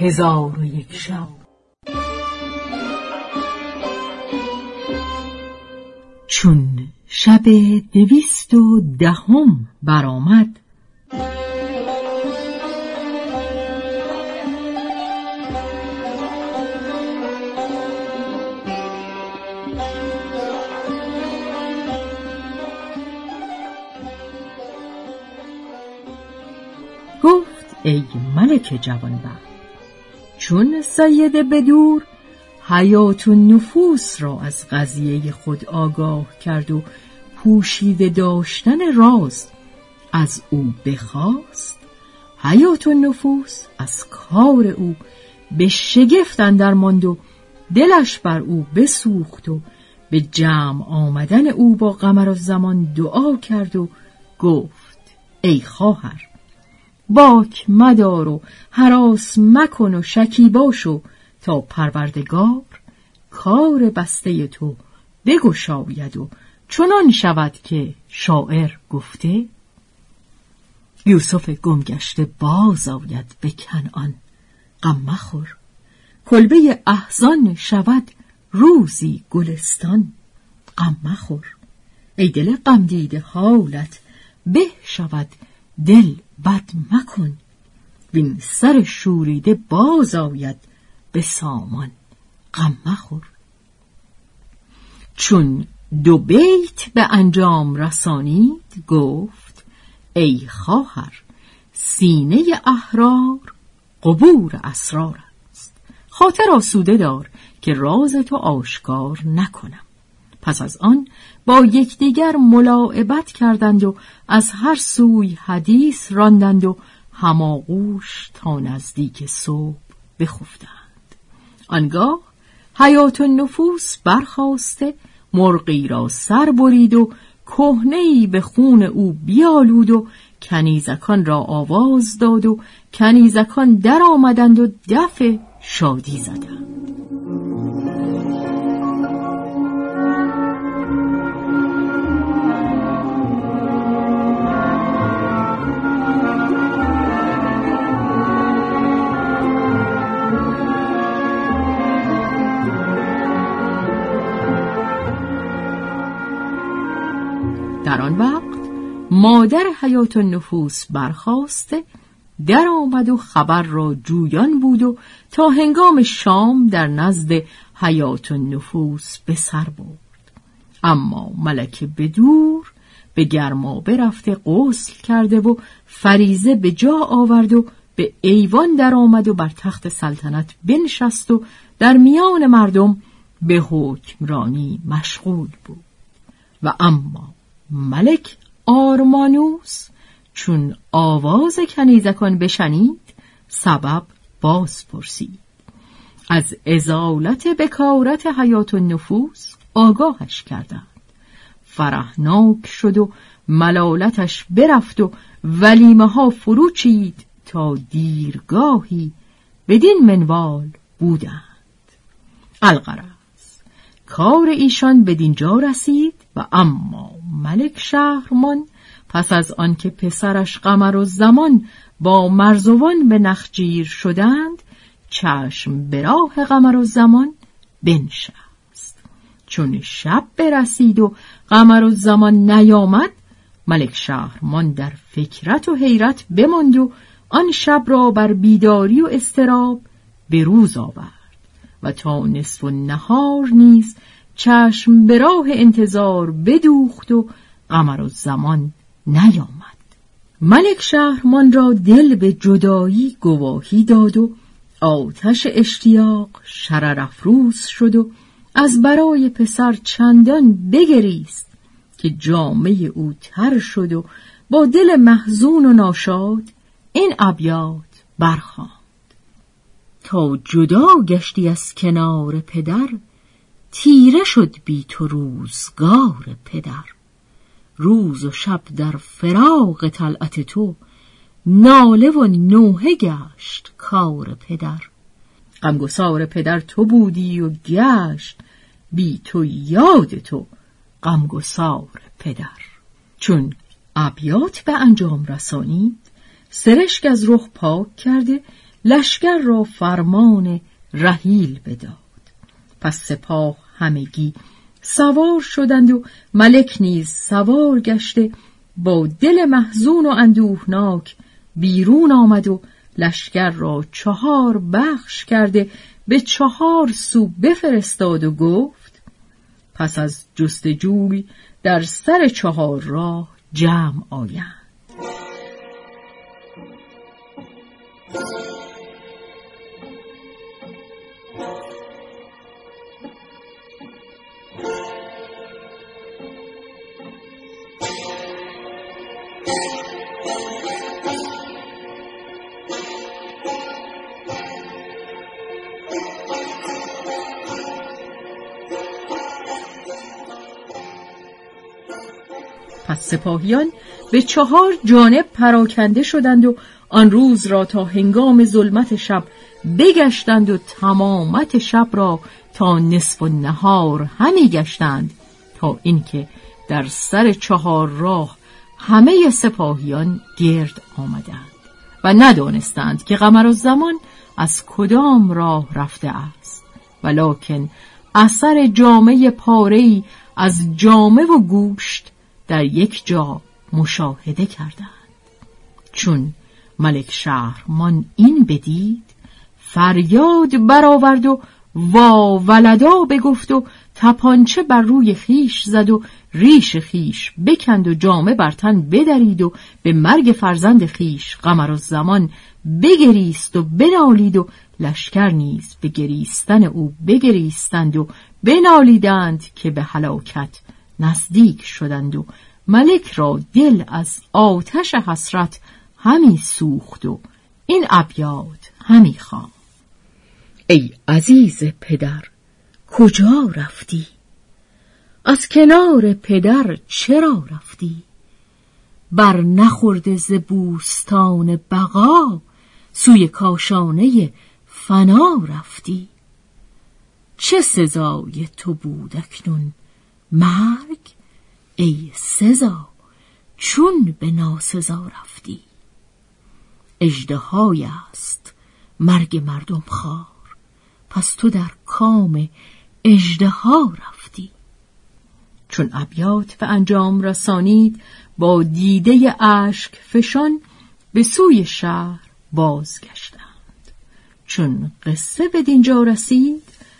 هزار و یک شب. چون شب دویست و دهم برآمد گفت ای ملک جوانبخت چون سیده بدور حیات و نفوس را از قضیه خود آگاه کرد و پوشیده داشتن راز از او بخواست. حیات و نفوس از کار او به شگفت اندر ماند و دلش بر او بسوخت و به جمع آمدن او با قمر زمان دعا کرد و گفت ای خواهر باک مدار و حراس مکن و شکیبا و تا پروردگار کار بسته تو بگشاید و چنان شود که شاعر گفته یوسف گمگشته باز آید به کنعان. غم مخور. کلبه احزان شود روزی گلستان. غم مخور. ای دل غم دیده حالت به شود دل بد مکن. وین سر شوریده باز آید به سامان. غم مخور. چون دو بیت به انجام رسانید گفت ای خواهر سینه احرار قبور اسرار است. خاطر آسوده دار که راز تو آشکار نکنم. پس از آن با یکدیگر ملاعبت کردند و از هر سوی حدیث راندند و هماغوش تا نزدیک صبح بخفتند. آنگاه حیات نفوس برخواسته مرغی را سر برید و کهنهای به خون او بیالود و کنیزکان را آواز داد و کنیزکان در آمدند و دف شادی زدند. در آن وقت مادر حیات نفوس برخواسته در آمد و خبر را جویان بود و تا هنگام شام در نزد حیات نفوس به سر برد. اما ملکه به دور به گرما برفته غسل کرده و فریزه به جا آورد و به ایوان در آمد و بر تخت سلطنت بنشست و در میان مردم به حکمرانی مشغول بود. و اما ملک آرمانوس چون آواز کنیزکان بشنید سبب باز پرسید از ازالت بکارت حیات نفوس آگاهش کردند. فرهناک شد و ملالتش برفت و ولیمه ها فرو چید تا دیرگاهی بدین منوال بودند. القرص کار ایشان بدینجا رسید و اما ملک شهرمان پس از آنکه پسرش قمر و زمان با مرزوان به نخجیر شدند چشم به راه قمر و زمان بنشست. چون شب برسید و قمر و زمان نیامد ملک شهرمان در فکرت و حیرت بماند و آن شب را بر بیداری و استراب به روز آورد. و تا نصف و نهار نیز چشم به راه انتظار بدوخت و قمر و زمان نیامد. ملک شهرمان را دل به جدایی گواهی داد و آتش اشتیاق شرر افروز شد و از برای پسر چندان بگریست که جامعه او تر شد و با دل محزون و ناشاد این ابیات برخواند تا جدا گشتی از کنار پدر تیره شد بی تو روزگار پدر. روز و شب در فراق طلعت تو ناله و نوحه گشت کار پدر. غمگسار پدر تو بودی و گشت بی تو یاد تو غمگسار پدر. چون ابیات به انجام رسانید سرشک از رخ پاک کرده لشکر را فرمان رحیل بداد. پس سپاه همگی سوار شدند و ملک نیز سوار گشته با دل محزون و اندوهناک بیرون آمد و لشکر را چهار بخش کرده به چهار سو بفرستاد و گفت پس از جستجوی در سر چهار راه جمع آیند. پس سپاهیان به چهار جانب پراکنده شدند و آن روز را تا هنگام ظلمت شب بگشتند و تمامت شب را تا نصف و نهار همی گشتند تا اینکه در سر چهار راه همه سپاهیان گرد آمدند و ندانستند که قمر زمان از کدام راه رفته است. ولکن اثر جامعه پارهی از جامه و گوشت در یک جا مشاهده کردند. چون ملک شهرمان این بدید فریاد برآورد و وا ولدا بگفت و تپانچه بر روی خیش زد و ریش خیش بکند و جامه بر تن بدرید و به مرگ فرزند خیش قمر زمان بگریست و بنالید و لشکر نیز به گریستن او بگریستند و بنالیدند که به هلاکت نزدیک شدند و ملک را دل از آتش حسرت همی سوخت و این ابیات همی خواه ای عزیز پدر کجا رفتی؟ از کنار پدر چرا رفتی؟ بر نخورده ز بوستان بقا سوی کاشانه فنا رفتی چه سزای تو بود اکنون مرگ ای سزا چون به ناسزا رفتی. اجدهای است مرگ مردم خار پس تو در کام اجدها رفتی. چون ابیات به انجام رسانید با دیده اشک فشان به سوی شهر بازگشتند. چون قصه به دینجا رسید